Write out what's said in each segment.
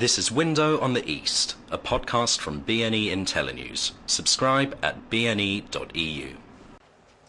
This is Window on the East, a podcast from BNE IntelliNews. Subscribe at bne.eu.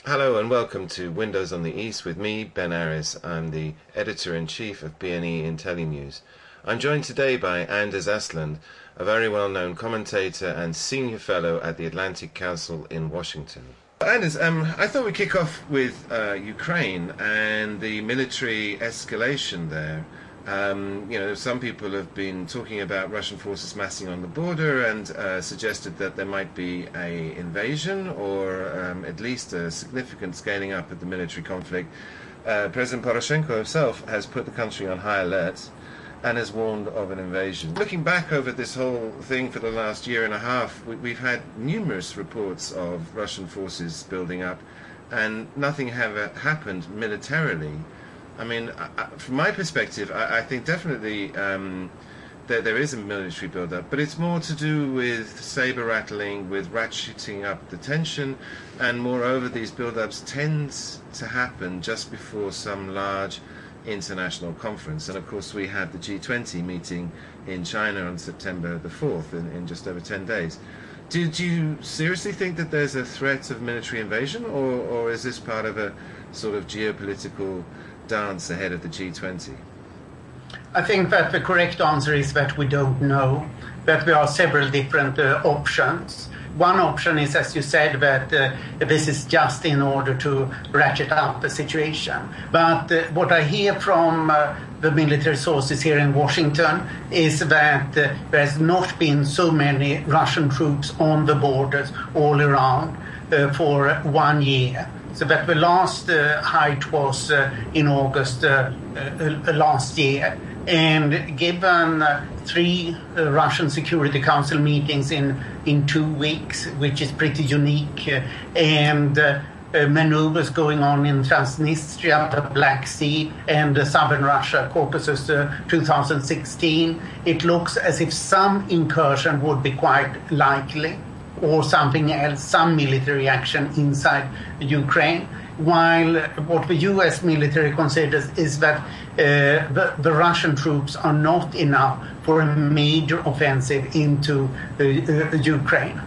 Hello and welcome to Windows on the East with me, Ben Aris. I'm the editor in chief of BNE IntelliNews. I'm joined today by Anders Aslund, a very well known commentator and senior fellow at the Atlantic Council in Washington. Anders, um, I thought we'd kick off with uh, Ukraine and the military escalation there. Um, you know, some people have been talking about Russian forces massing on the border and uh, suggested that there might be a invasion or um, at least a significant scaling up of the military conflict. Uh, President Poroshenko himself has put the country on high alert and has warned of an invasion. Looking back over this whole thing for the last year and a half, we, have had numerous reports of Russian forces building up, and nothing ever happened militarily. I mean, I, from my perspective, I, I think definitely um, there, there is a military build-up, but it's more to do with saber rattling, with ratcheting up the tension, and moreover, these build-ups tend to happen just before some large international conference. And of course, we had the G20 meeting in China on September the 4th, in, in just over 10 days. Did you seriously think that there's a threat of military invasion, or, or is this part of a sort of geopolitical dance ahead of the G20? I think that the correct answer is that we don't know, that there are several different uh, options. One option is, as you said, that uh, this is just in order to ratchet up the situation. But uh, what I hear from uh, the military sources here in Washington is that uh, there has not been so many Russian troops on the borders all around uh, for one year. So that the last uh, height was uh, in August uh, last year. And given three Russian Security Council meetings in, in two weeks, which is pretty unique, and uh, maneuvers going on in Transnistria, the Black Sea, and uh, southern Russia, Caucasus uh, 2016, it looks as if some incursion would be quite likely or something else, some military action inside Ukraine. While what the US military considers is that uh, the, the, Russian troops are not enough for a major offensive into uh, uh, Ukraine.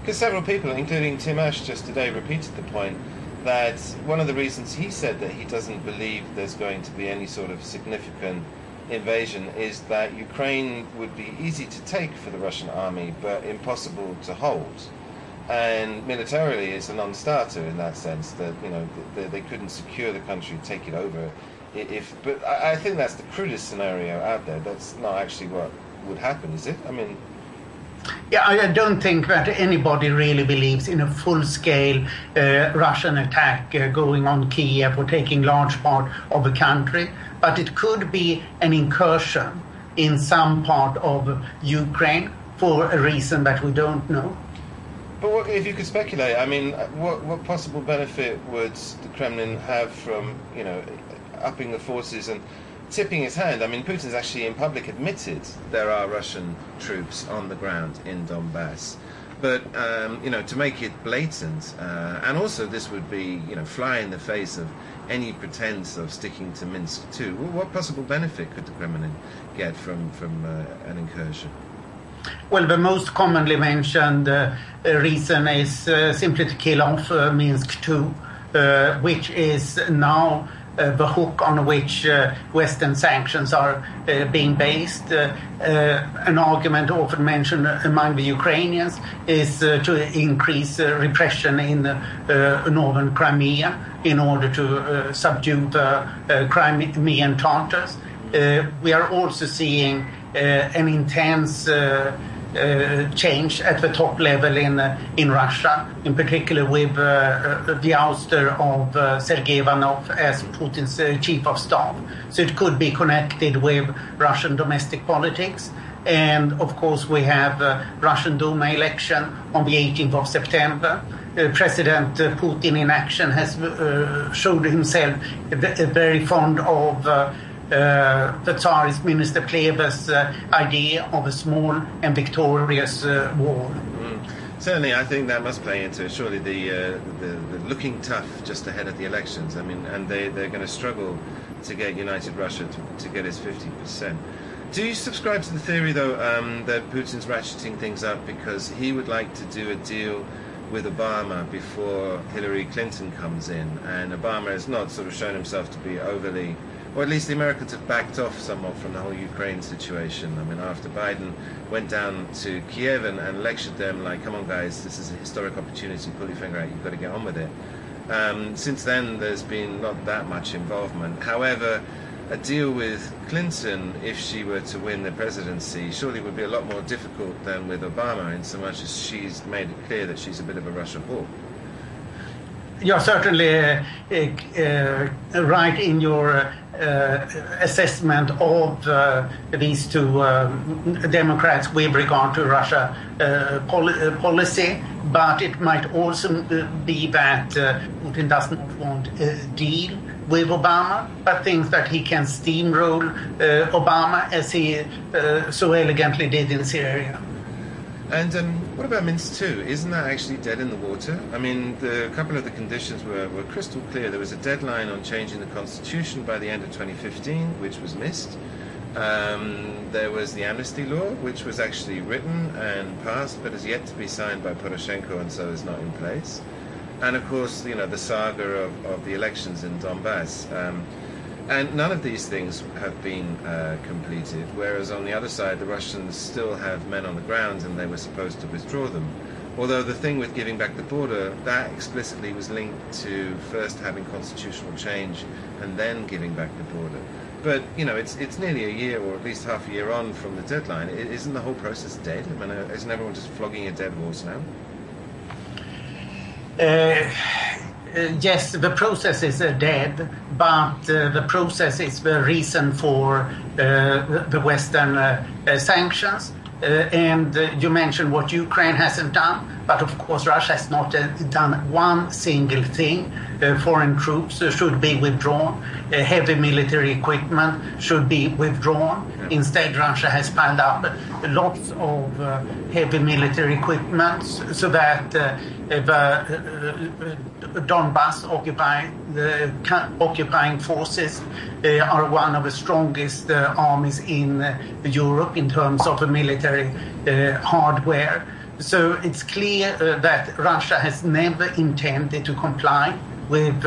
Because several people, including Tim Ash just today, repeated the point that one of the reasons he said that he doesn't believe there's going to be any sort of significant invasion is that Ukraine would be easy to take for the Russian army, but impossible to hold. And militarily, it's a non-starter in that sense that you know they, couldn't secure the country, take it over. If, but I, I think that's the crudest scenario out there. That's not actually what would happen, is it? I mean, yeah, I don't think that anybody really believes in a full-scale uh, Russian attack uh, going on Kiev or taking large part of the country but it could be an incursion in some part of Ukraine for a reason that we don't know. But what, if you could speculate, I mean, what, what possible benefit would the Kremlin have from, you know, upping the forces and tipping his hand? I mean, Putin's actually in public admitted there are Russian troops on the ground in Donbass. But um, you know, to make it blatant, uh, and also this would be you know fly in the face of any pretense of sticking to Minsk 2. What possible benefit could the Kremlin get from from uh, an incursion? Well, the most commonly mentioned uh, reason is uh, simply to kill off uh, Minsk II, uh, which is now Uh, the hook on which uh, Western sanctions are uh, being based. Uh, uh, an argument often mentioned among the Ukrainians is to increase repression in northern Crimea in order to subdue the Crimean Tatars. we are also seeing an intense uh, change at the top level in uh, in Russia, in particular with uh, uh the ouster of uh, Sergei Ivanov as Putin's uh, chief of staff. So it could be connected with Russian domestic politics. And of course, we have Russian Duma election on the 18th of September. President Putin in action has showed himself very fond of uh, the Tsarist Minister Plehve's uh, idea of a small and victorious uh, war. Mm. Certainly, I think that must play into it. Surely the, uh, the, the looking tough just ahead of the elections. I mean, and they they're going to struggle to get United Russia to, to get its fifty percent. Do you subscribe to the theory, though, um, that Putin's ratcheting things up because he would like to do a deal with Obama before Hillary Clinton comes in? And Obama has not sort of shown himself to be overly, or at least the Americans have backed off somewhat from the whole Ukraine situation. I mean, after Biden went down to Kiev and, and lectured them, like, come on, guys, this is a historic opportunity, pull your finger out, you've got to get on with it. Um, since then, there's been not that much involvement. However, a deal with Clinton, if she were to win the presidency, surely would be a lot more difficult than with Obama, in so much as she's made it clear that she's a bit of a Russia hawk. You're certainly uh, uh, right in your uh, assessment of uh, these two um, Democrats with regard to Russia uh, uh, policy, but it might also be that Putin does not want a deal with Obama, but thinks that he can steamroll uh, Obama as he uh, so elegantly did in Syria. And um, what about Minsk 2? Isn't that actually dead in the water? I mean, the, a couple of the conditions were, were crystal clear. There was a deadline on changing the constitution by the end of 2015, which was missed. Um, there was the amnesty law, which was actually written and passed, but is yet to be signed by Poroshenko and so is not in place and of course, you know, the saga of, of the elections in Donbass. Um, and none of these things have been uh, completed, whereas on the other side, the Russians still have men on the ground and they were supposed to withdraw them. Although the thing with giving back the border, that explicitly was linked to first having constitutional change and then giving back the border. But, you know, it's, it's nearly a year or at least half a year on from the deadline. Isn't the whole process dead? I mean, uh, isn't everyone just flogging a dead horse now? Uh, yes, the process is uh, dead, but uh, the process is the reason for uh, the Western uh, uh, sanctions. Uh, and you mentioned what Ukraine hasn't done, but of course, Russia has not done one single thing. foreign troops should be withdrawn, heavy military equipment should be withdrawn. Instead, Russia has piled up lots of heavy military equipment so that the uh, Donbass occupying, the occupying forces uh, are one of the strongest uh, armies in Europe in terms of military hardware. So it's clear that Russia has never intended to comply with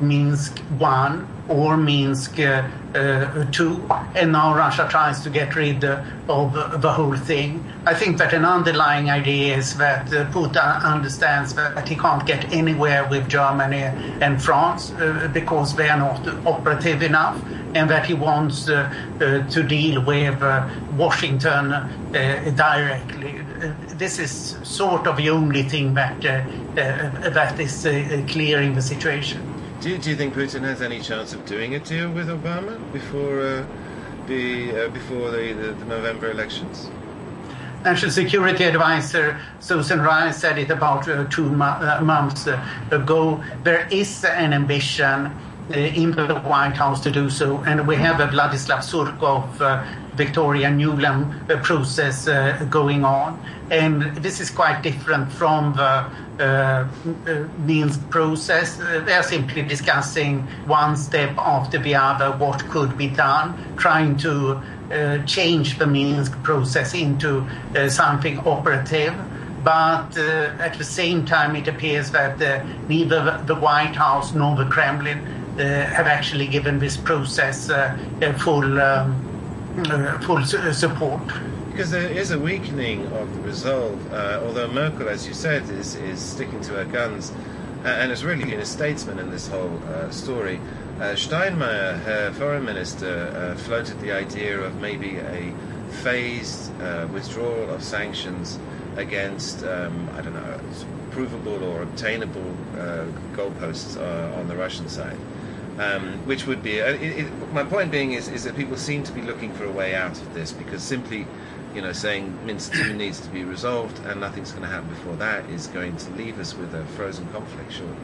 Minsk 1 or Minsk uh, uh, 2, and now Russia tries to get rid uh, of the whole thing. I think that an underlying idea is that uh, Putin understands that he can't get anywhere with Germany and France uh, because they are not operative enough, and that he wants uh, to deal with Washington directly. this is sort of the only thing that that is clearing the situation. Do you, do you think Putin has any chance of doing a deal with Obama before uh, be, uh, before the, the, the, November elections? National Security Advisor Susan Rice said it about uh, two uh, months ago. There is an ambition in the White House to do so, and we have a Vladislav Surkov, uh, Victoria Nuland process going on. And this is quite different from the uh, Minsk process. Uh, they are simply discussing one step after the other what could be done, trying to uh, change the Minsk process into uh, something operative. But uh, at the same time, it appears that uh, neither the White House nor the Kremlin have actually given this process full, um, full support because there is a weakening of the resolve. Uh, although Merkel, as you said, is is sticking to her guns, uh, and has really been a statesman in this whole uh, story. Uh, Steinmeier, her foreign minister, uh, floated the idea of maybe a phased uh, withdrawal of sanctions against, um, I don't know, provable or obtainable goalposts on the Russian side. Um, which would be, it, it, my point being is, is that people seem to be looking for a way out of this because simply you know, saying Minsk 2 needs to be resolved and nothing's going to happen before that is going to leave us with a frozen conflict, surely.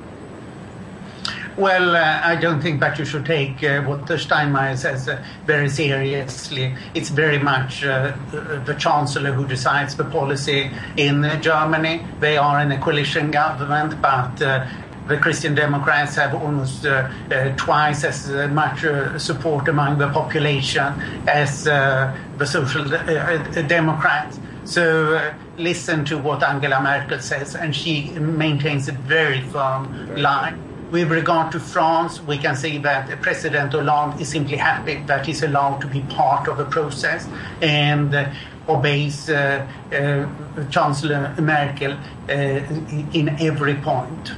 Well, uh, I don't think that you should take uh, what the Steinmeier says uh, very seriously. It's very much uh, the chancellor who decides the policy in Germany. They are in a coalition government, but uh, the Christian Democrats have almost uh, uh, twice as much uh, support among the population as uh, the Social Democrats. So listen to what Angela Merkel says, and she maintains a very firm line. With regard to France, we can see that President Hollande is simply happy that he's allowed to be part of the process and uh, obeys uh, uh, Chancellor Merkel uh, in every point.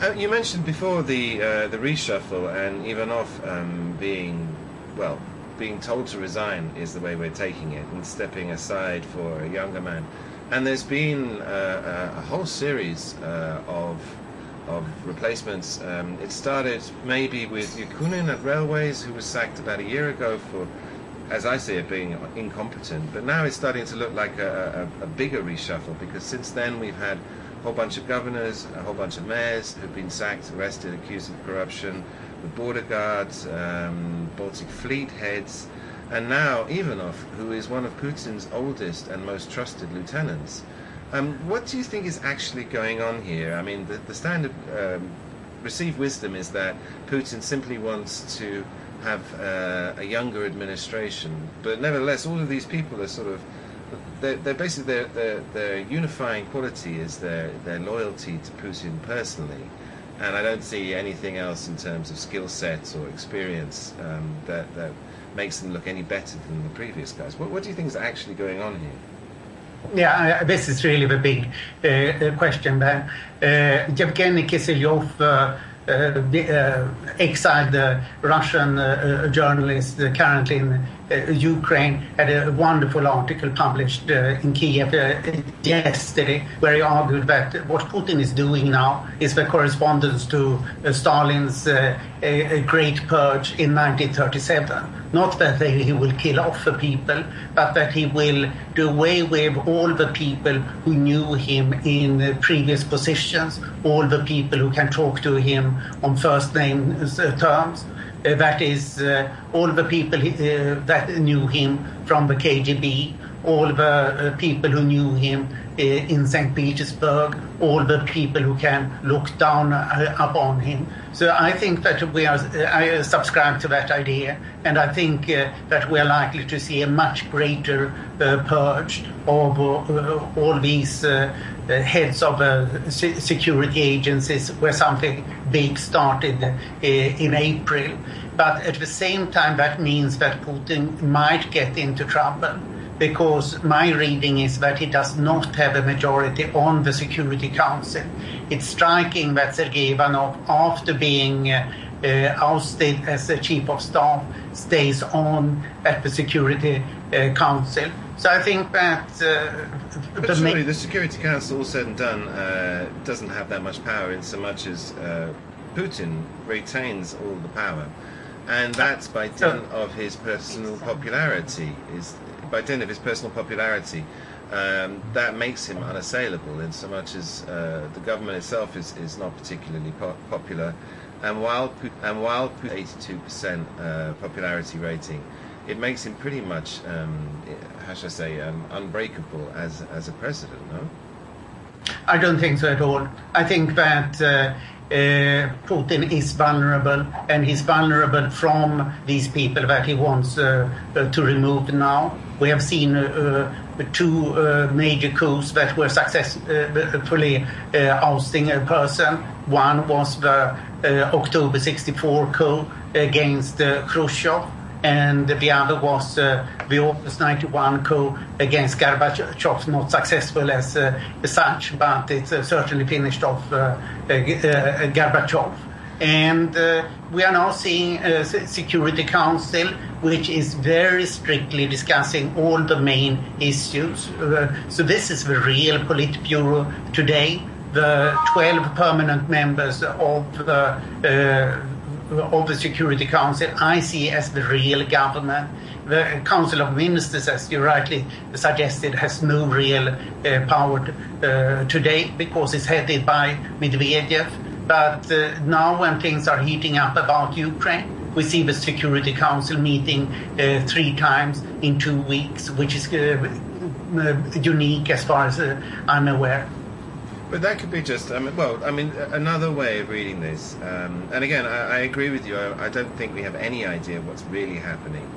Uh, you mentioned before the uh, the reshuffle and Ivanov um, being well being told to resign is the way we're taking it and stepping aside for a younger man. And there's been uh, a whole series uh, of of replacements. Um, it started maybe with Yakunin at Railways, who was sacked about a year ago for, as I see it, being incompetent. But now it's starting to look like a, a, a bigger reshuffle because since then we've had a whole bunch of governors, a whole bunch of mayors who've been sacked, arrested, accused of corruption, the border guards, um, Baltic Fleet heads, and now Ivanov, who is one of Putin's oldest and most trusted lieutenants. Um, what do you think is actually going on here? I mean, the, the standard um, received wisdom is that Putin simply wants to have uh, a younger administration, but nevertheless, all of these people are sort of they're, they're basically their, their, their unifying quality is their their loyalty to Putin personally, and I don't see anything else in terms of skill sets or experience um, that that makes them look any better than the previous guys. What, what do you think is actually going on here? Yeah, this is really the big uh, question there. Uh, Yevgeny Kiselyov, uh, uh, uh exiled Russian uh, journalist currently in Uh, Ukraine, had a wonderful article published uh, in Kiev uh, yesterday where he argued that what Putin is doing now is the correspondence to Stalin's Great Purge in 1937 not that he will kill off the people, but that he will do away with all the people who knew him in previous positions, all the people who can talk to him on first name uh, terms. Uh, that is, uh, all the people uh, that knew him from the KGB, all the uh, people who knew him uh, in St. Petersburg, all the people who can look down uh, upon him. So I think that we are, uh, I subscribe to that idea, and I think uh, that we are likely to see a much greater uh, purge of all these heads of security agencies where something big started in April. But at the same time, that means that Putin might get into trouble because my reading is that he does not have a majority on the Security Council. It's striking that Sergei Ivanov, after being uh, uh, ousted as the chief of staff, stays on at the Security uh, Council. So I think that. Uh, but the surely the Security Council, all said and done, uh, doesn't have that much power in so much as uh, Putin retains all the power. And that's by dint of his personal popularity. Is by dint of his personal popularity, um, that makes him unassailable in so much as uh, the government itself is, is not particularly po- popular. And while and while 82% uh, popularity rating, it makes him pretty much, um, how should I say, um, unbreakable as as a president. No, I don't think so at all. I think that. Uh, uh, Putin is vulnerable, and he's vulnerable from these people that he wants uh, uh, to remove now. We have seen uh, uh, two uh, major coups that were successfully ousting a person. One was the October 64 coup against Khrushchev, and the other was uh, the August 91 coup against Gorbachev, not successful as uh, such, but it uh, certainly finished off uh, Gorbachev. And we are now seeing a Security Council which is very strictly discussing all the main issues. Uh, so this is the real Politburo today. The 12 permanent members of the uh, of the Security Council I see as the real government. The Council of Ministers, as you rightly suggested, has no real uh, power uh, today because it's headed by Medvedev. But uh, now, when things are heating up about Ukraine, we see the Security Council meeting uh, three times in two weeks, which is uh, uh, unique as far as I'm aware. But that could be just, I mean, well, I mean, another way of reading this, um, and again, I, I, agree with you, I, I, don't think we have any idea what's really happening.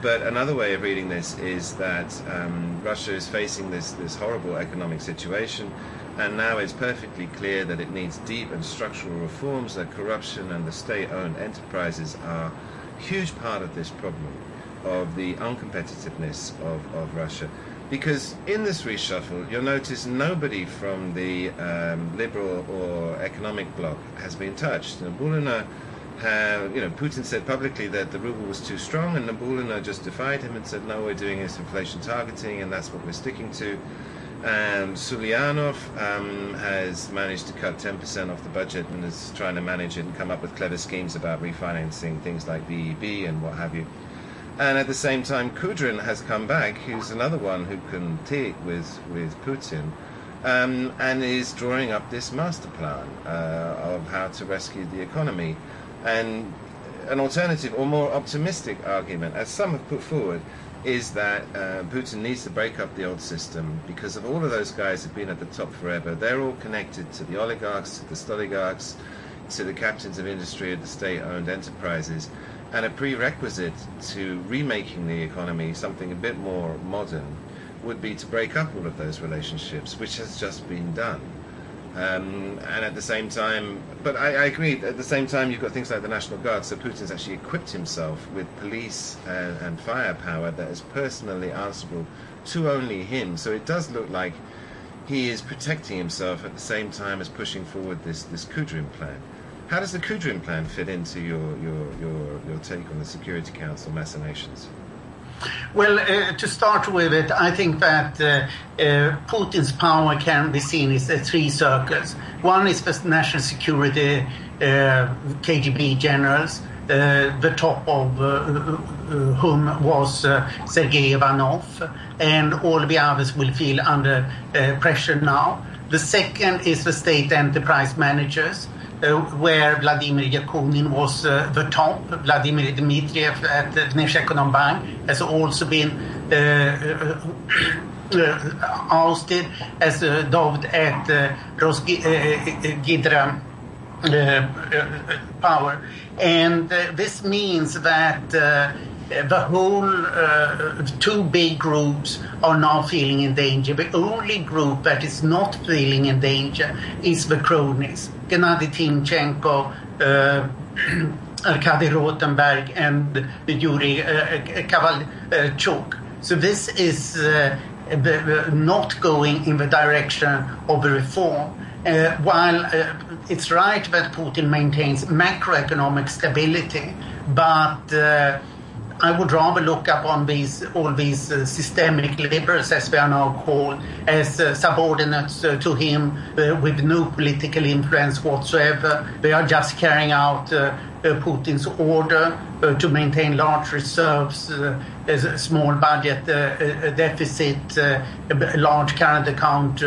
But another way of reading this is that um, Russia is facing this, this horrible economic situation, and now it's perfectly clear that it needs deep and structural reforms, that corruption and the state owned enterprises are a huge part of this problem of the uncompetitiveness of, of Russia. Because in this reshuffle, you'll notice nobody from the um, liberal or economic bloc has been touched. Nabiullina, have, you know, Putin said publicly that the ruble was too strong, and Nabiullina just defied him and said, no, we're doing this inflation targeting, and that's what we're sticking to. Um, Siluanov um, has managed to cut 10% off the budget and is trying to manage it and come up with clever schemes about refinancing things like VEB and what have you. And at the same time, Kudrin has come back, who's another one who can take with, with Putin, um, and is drawing up this master plan uh, of how to rescue the economy. And an alternative or more optimistic argument, as some have put forward, is that uh, Putin needs to break up the old system because of all of those guys who've been at the top forever. They're all connected to the oligarchs, to the stoligarchs, to the captains of industry of the state-owned enterprises. And a prerequisite to remaking the economy something a bit more modern would be to break up all of those relationships, which has just been done. Um, and at the same time, but I, I, agree, at the same time, you've got things like the National Guard, so Putin's actually equipped himself with police and, and firepower that is personally answerable to only him. So it does look like he is protecting himself at the same time as pushing forward this, this Kudrin plan. How does the Kudrin plan fit into your, your, your, your take on the Security Council machinations? Well, uh, to start with it, I think that uh, uh, Putin's power can be seen as three circles. One is the national security uh, KGB generals, uh, the top of uh, whom was Sergei Ivanov, and all the others will feel under pressure now. The second is the state enterprise managers uh, where Vladimir Yakunin was uh, the top. Vladimir Dmitriev at the Vnesheconombank has also been uh, ousted as uh, Dod at uh, Rosgidra power. And this means that the whole uh, two big groups are now feeling in danger. The only group that is not feeling in danger is the cronies. Gennady Timchenko, uh, Arkady Rotenberg, and Yuri uh, Kovalchuk. So this is uh, not going in the direction of a reform. Uh, while uh, it's right that Putin maintains macroeconomic stability, but uh, I would rather look upon these all these uh, systemic liberals, as they are now called, as uh, subordinates uh, to him uh, with no political influence whatsoever. They are just carrying out uh, uh, Putin's order to maintain large reserves, a small budget deficit, a large current account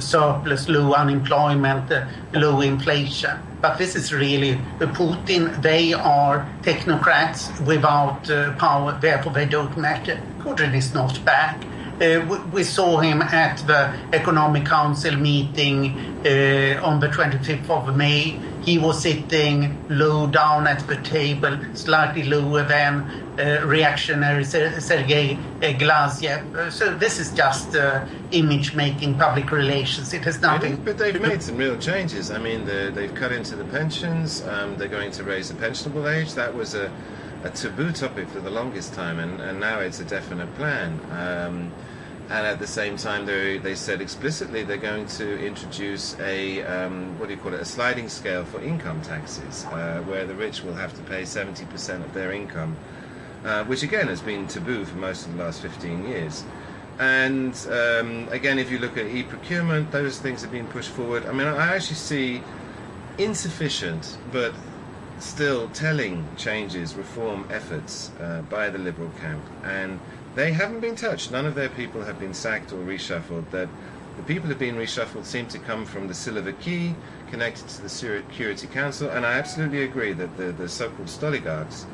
surplus, low unemployment, low inflation. But this is really Putin. They are technocrats without uh, power, therefore they don't matter. Putin is not back. Uh, we, we, saw him at the Economic Council meeting uh, on the 25th of May he was sitting low down at the table, slightly lower than uh, reactionary Sergei Glazyev. So this is just uh, image-making, public relations. It has nothing. But they've made some real changes. I mean, they've cut into the pensions. Um, they're going to raise the pensionable age. That was a, a taboo topic for the longest time, and, and now it's a definite plan. Um, and at the same time they, they said explicitly they're going to introduce a um, what do you call it a sliding scale for income taxes uh, where the rich will have to pay 70% of their income uh, which again has been taboo for most of the last 15 years. And um, again if you look at e-procurement those things have been pushed forward. I mean I actually see insufficient but still telling changes reform efforts uh, by the liberal camp. And they haven't been touched. None of their people have been sacked or reshuffled. That the people who have been reshuffled seem to come from the Siloviki, connected to the Security Council, and I absolutely agree that the, the so-called stoligarchs,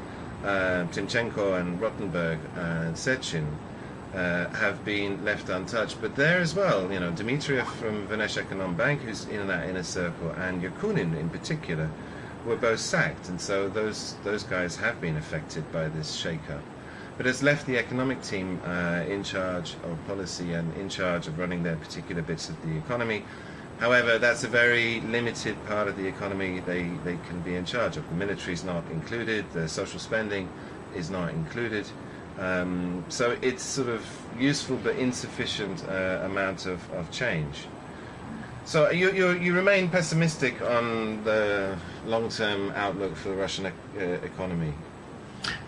uh, Timchenko and Rotenberg and Sechin, uh, have been left untouched. But there as well, you know, Dmitriev from Vnesheconombank, who's in that inner circle, and Yakunin in particular, were both sacked, and so those those guys have been affected by this shake-up. But it's left the economic team uh, in charge of policy and in charge of running their particular bits of the economy. However, that's a very limited part of the economy they, they can be in charge of. The military is not included, the social spending is not included. Um, so it's sort of useful but insufficient uh, amount of, of change. So you, you, you remain pessimistic on the long-term outlook for the Russian uh, economy.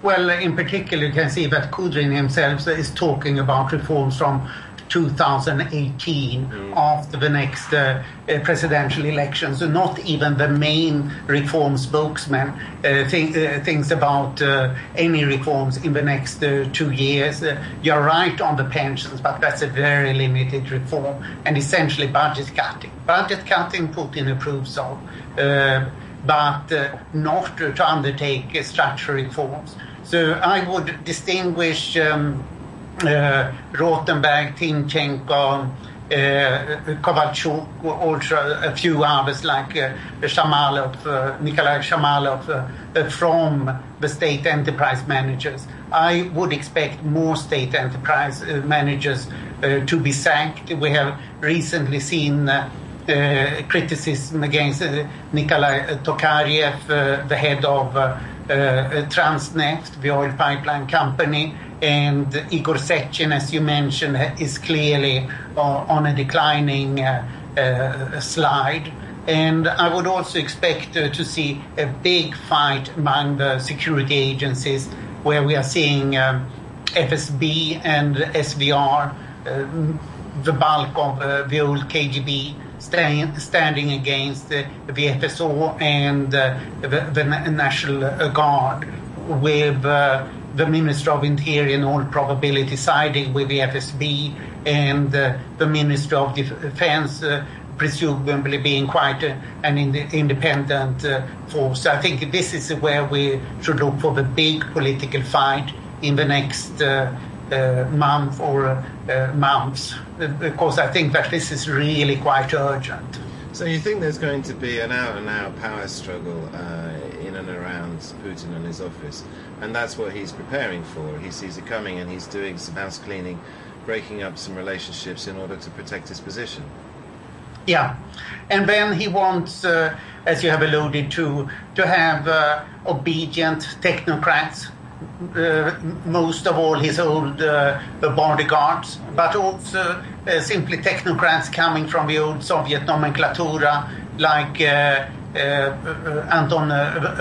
Well, in particular, you can see that Kudrin himself is talking about reforms from 2018 mm. after the next uh, uh, presidential election. So not even the main reform spokesman uh, think, uh, thinks about uh, any reforms in the next uh, two years. you're right on the pensions, but that's a very limited reform and essentially budget cutting. Budget cutting Putin approves of. but not to undertake structural reforms. So I would distinguish um, uh, Rotenberg, Timchenko, uh, Kovalchuk, also a few others like uh, Shamalov, uh, Nikolai Shamalov uh, from the state enterprise managers. I would expect more state enterprise uh, managers uh, to be sacked. We have recently seen uh, criticism against Nikolai Tokarev, the head of Transneft, the oil pipeline company, and Igor Sechin, as you mentioned, is clearly uh, on a declining uh, uh, slide. And I would also expect uh, to see a big fight among the security agencies where we are seeing um, FSB and SVR, uh, the bulk of uh, the old KGB, stand, standing against the FSO and the, the, National Guard with the Minister of Interior in all probability siding with the FSB and uh, the Minister of Defense uh, presumably being quite an independent uh, force. I think this is where we should look for the big political fight in the next uh, uh, month or uh, months, because I think that this is really quite urgent. So you think there's going to be an out-and-out power struggle in and around Putin and his office? and that's what he's preparing for. He sees it coming, and he's doing some house cleaning, breaking up some relationships in order to protect his position. Yeah, and then he wants, uh, as you have alluded to, to have uh, obedient technocrats. Uh, most of all, his old uh, bodyguards, but also uh, simply technocrats coming from the old Soviet nomenclatura, like Anton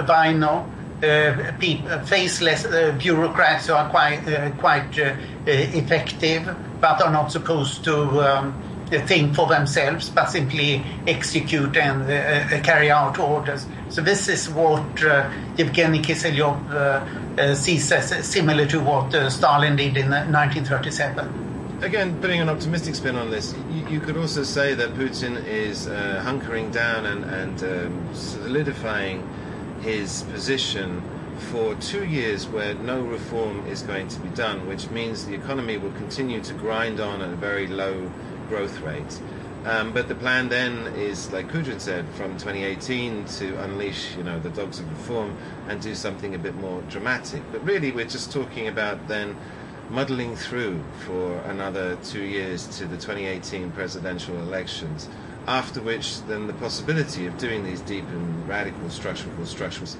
Vaino, uh, faceless uh, bureaucrats who are quite uh, quite effective, but are not supposed to um, think for themselves, but simply execute and uh, uh, carry out orders. So this is what uh, Yevgeny Kiselyov sees as similar to what Stalin did in 1937 again, putting an optimistic spin on this, you, you could also say that Putin is uh, hunkering down and, and um, solidifying his position for two years where no reform is going to be done, which means the economy will continue to grind on at a very low growth rate. Um, but the plan then is, like Kudrin said, from 2018 to unleash, you know, the dogs of reform and do something a bit more dramatic. But really, we're just talking about then muddling through for another two years to the 2018 presidential elections after which then the possibility of doing these deep and radical structural restructures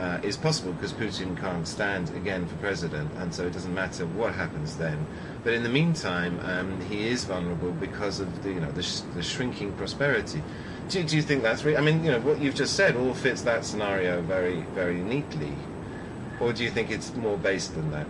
uh, is possible because Putin can't stand again for president, and so it doesn't matter what happens then. But in the meantime, um, he is vulnerable because of the you know the, sh- the shrinking prosperity. Do, do, you think that's? I mean, you know, what you've just said all fits that scenario very very neatly, or do you think it's more based than that?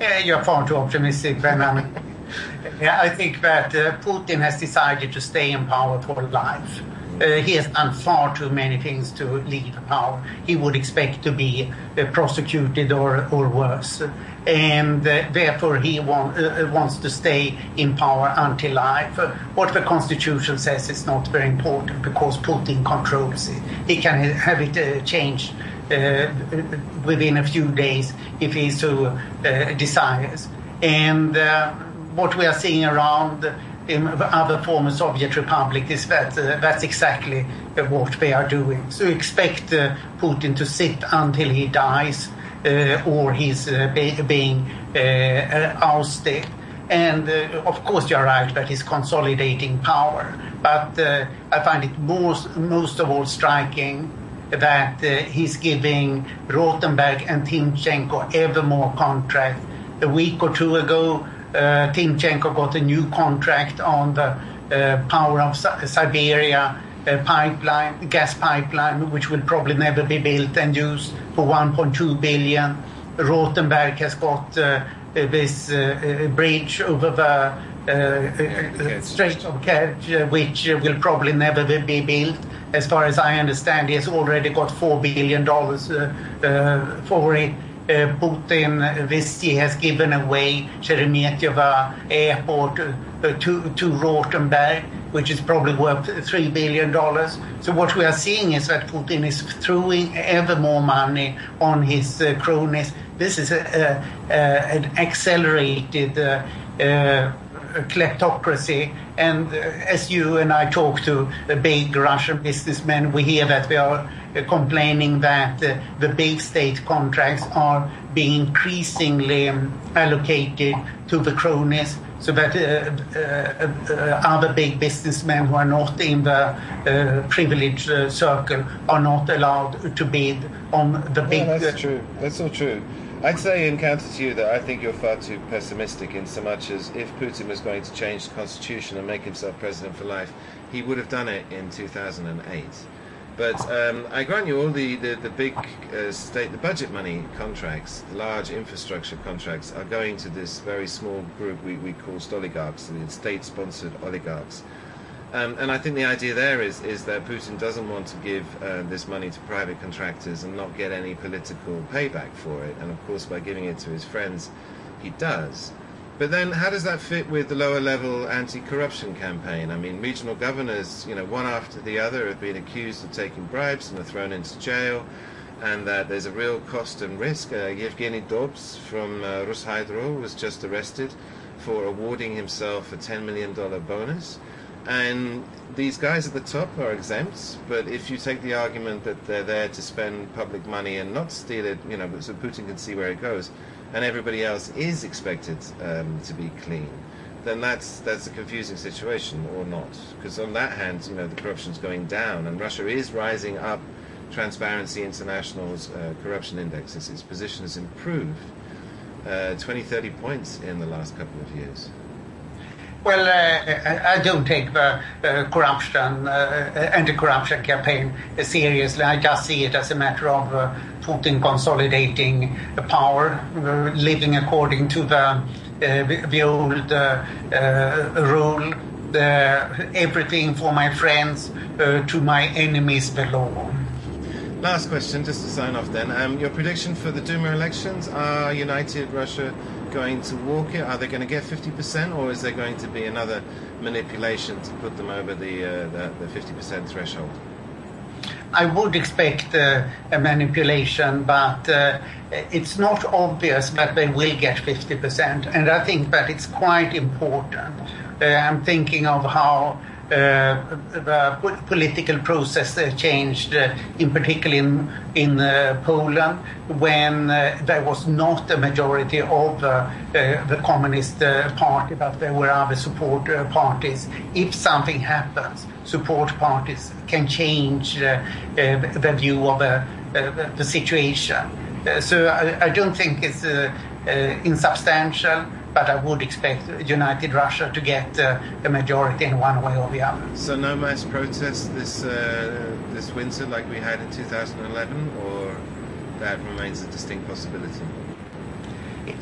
Yeah, you're far too optimistic, Ben. yeah, I think that uh, Putin has decided to stay in power for life. Uh, he has done far too many things to leave power. He would expect to be uh, prosecuted or, or worse. And uh, therefore, he want, uh, uh, wants to stay in power until life. Uh, what the constitution says is not very important because Putin controls it. He can have it changed within a few days if he so desires. And uh, what we are seeing around in other former Soviet republics is that uh, that's exactly uh, what they are doing. So expect uh, Putin to sit until he dies uh, or he's uh, be- being uh, ousted. And of course, you're right that he's consolidating power. But I find it most, most of all striking that he's giving Rotenberg and Timchenko ever more contracts. A week or two ago, Uh, Timchenko got a new contract on the uh, power of Siberia uh, pipeline, gas pipeline, which will probably never be built and used for 1.2 billion. Rotenberg has got uh, uh, this bridge over the uh, Strait of Kerch, which will probably never be built. As far as I understand, he has already got $4 billion uh, for it. Uh, Putin this year has given away Sheremetyevo airport uh, to, to Rotenberg, which is probably worth $3 billion. So what we are seeing is that Putin is throwing ever more money on his uh, cronies. This is a, a, a, an accelerated uh, uh, kleptocracy. And as you and I talk to big Russian businessmen, we hear that they are complaining that uh, the big state contracts are being increasingly um, allocated to the cronies so that uh, uh, uh, other big businessmen who are not in the uh, privileged uh, circle are not allowed to bid on the big. Yeah, that's true. That's all true. I'd say, in counter to you, that I think you're far too pessimistic in so much as if Putin was going to change the constitution and make himself president for life, he would have done it in 2008. But um, I grant you all the, the, the big uh, state, the budget money contracts, the large infrastructure contracts are going to this very small group we, we call oligarchs, the state-sponsored oligarchs. Um, and I think the idea there is, is that Putin doesn't want to give uh, this money to private contractors and not get any political payback for it. And of course, by giving it to his friends, he does. But then, how does that fit with the lower level anti-corruption campaign? I mean, regional governors, you know, one after the other, have been accused of taking bribes and are thrown into jail, and that there's a real cost and risk. Uh, Yevgeny Dod from uh, RusHydro was just arrested for awarding himself a $10 million bonus. And these guys at the top are exempt, but if you take the argument that they're there to spend public money and not steal it, you know, so Putin can see where it goes, and everybody else is expected um, to be clean, then that's that's a confusing situation, or not? Because on that hand, you know, the corruption's going down, and Russia is rising up. Transparency International's uh, corruption index, its, its position has improved uh, 20, 30 points in the last couple of years. Well, uh, I don't take the uh, corruption, uh, anti-corruption campaign seriously. I just see it as a matter of uh, Putin consolidating power, uh, living according to the uh, the old rule: everything for my friends, to my enemies the law. Last question, just to sign off. Then, um, your prediction for the Duma elections: Are United Russia going to walk it? Are they going to get 50%, or is there going to be another manipulation to put them over the, uh, the, the 50% threshold? I would expect uh, a manipulation, but uh, it's not obvious that they will get 50%. And I think that it's quite important. Uh, I'm thinking of how Uh, uh, uh, the political process uh, changed, uh, in particular in, in Poland, when there was not a majority of the Communist Party, but there were other support parties. If something happens, support parties can change the view of the situation. so I, I, don't think it's insubstantial but I would expect United Russia to get uh, a majority in one way or the other. So no mass protests this uh, this winter like we had in 2011, or that remains a distinct possibility.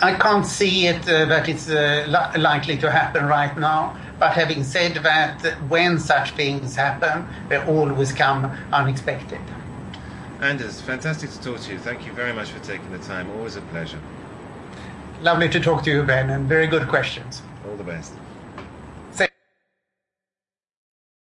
I can't see it uh, that it's uh, li- likely to happen right now. But having said that, when such things happen, they always come unexpected. Anders, fantastic to talk to you. Thank you very much for taking the time. Always a pleasure. Lovely to talk to you, Ben, and very good questions. All the best.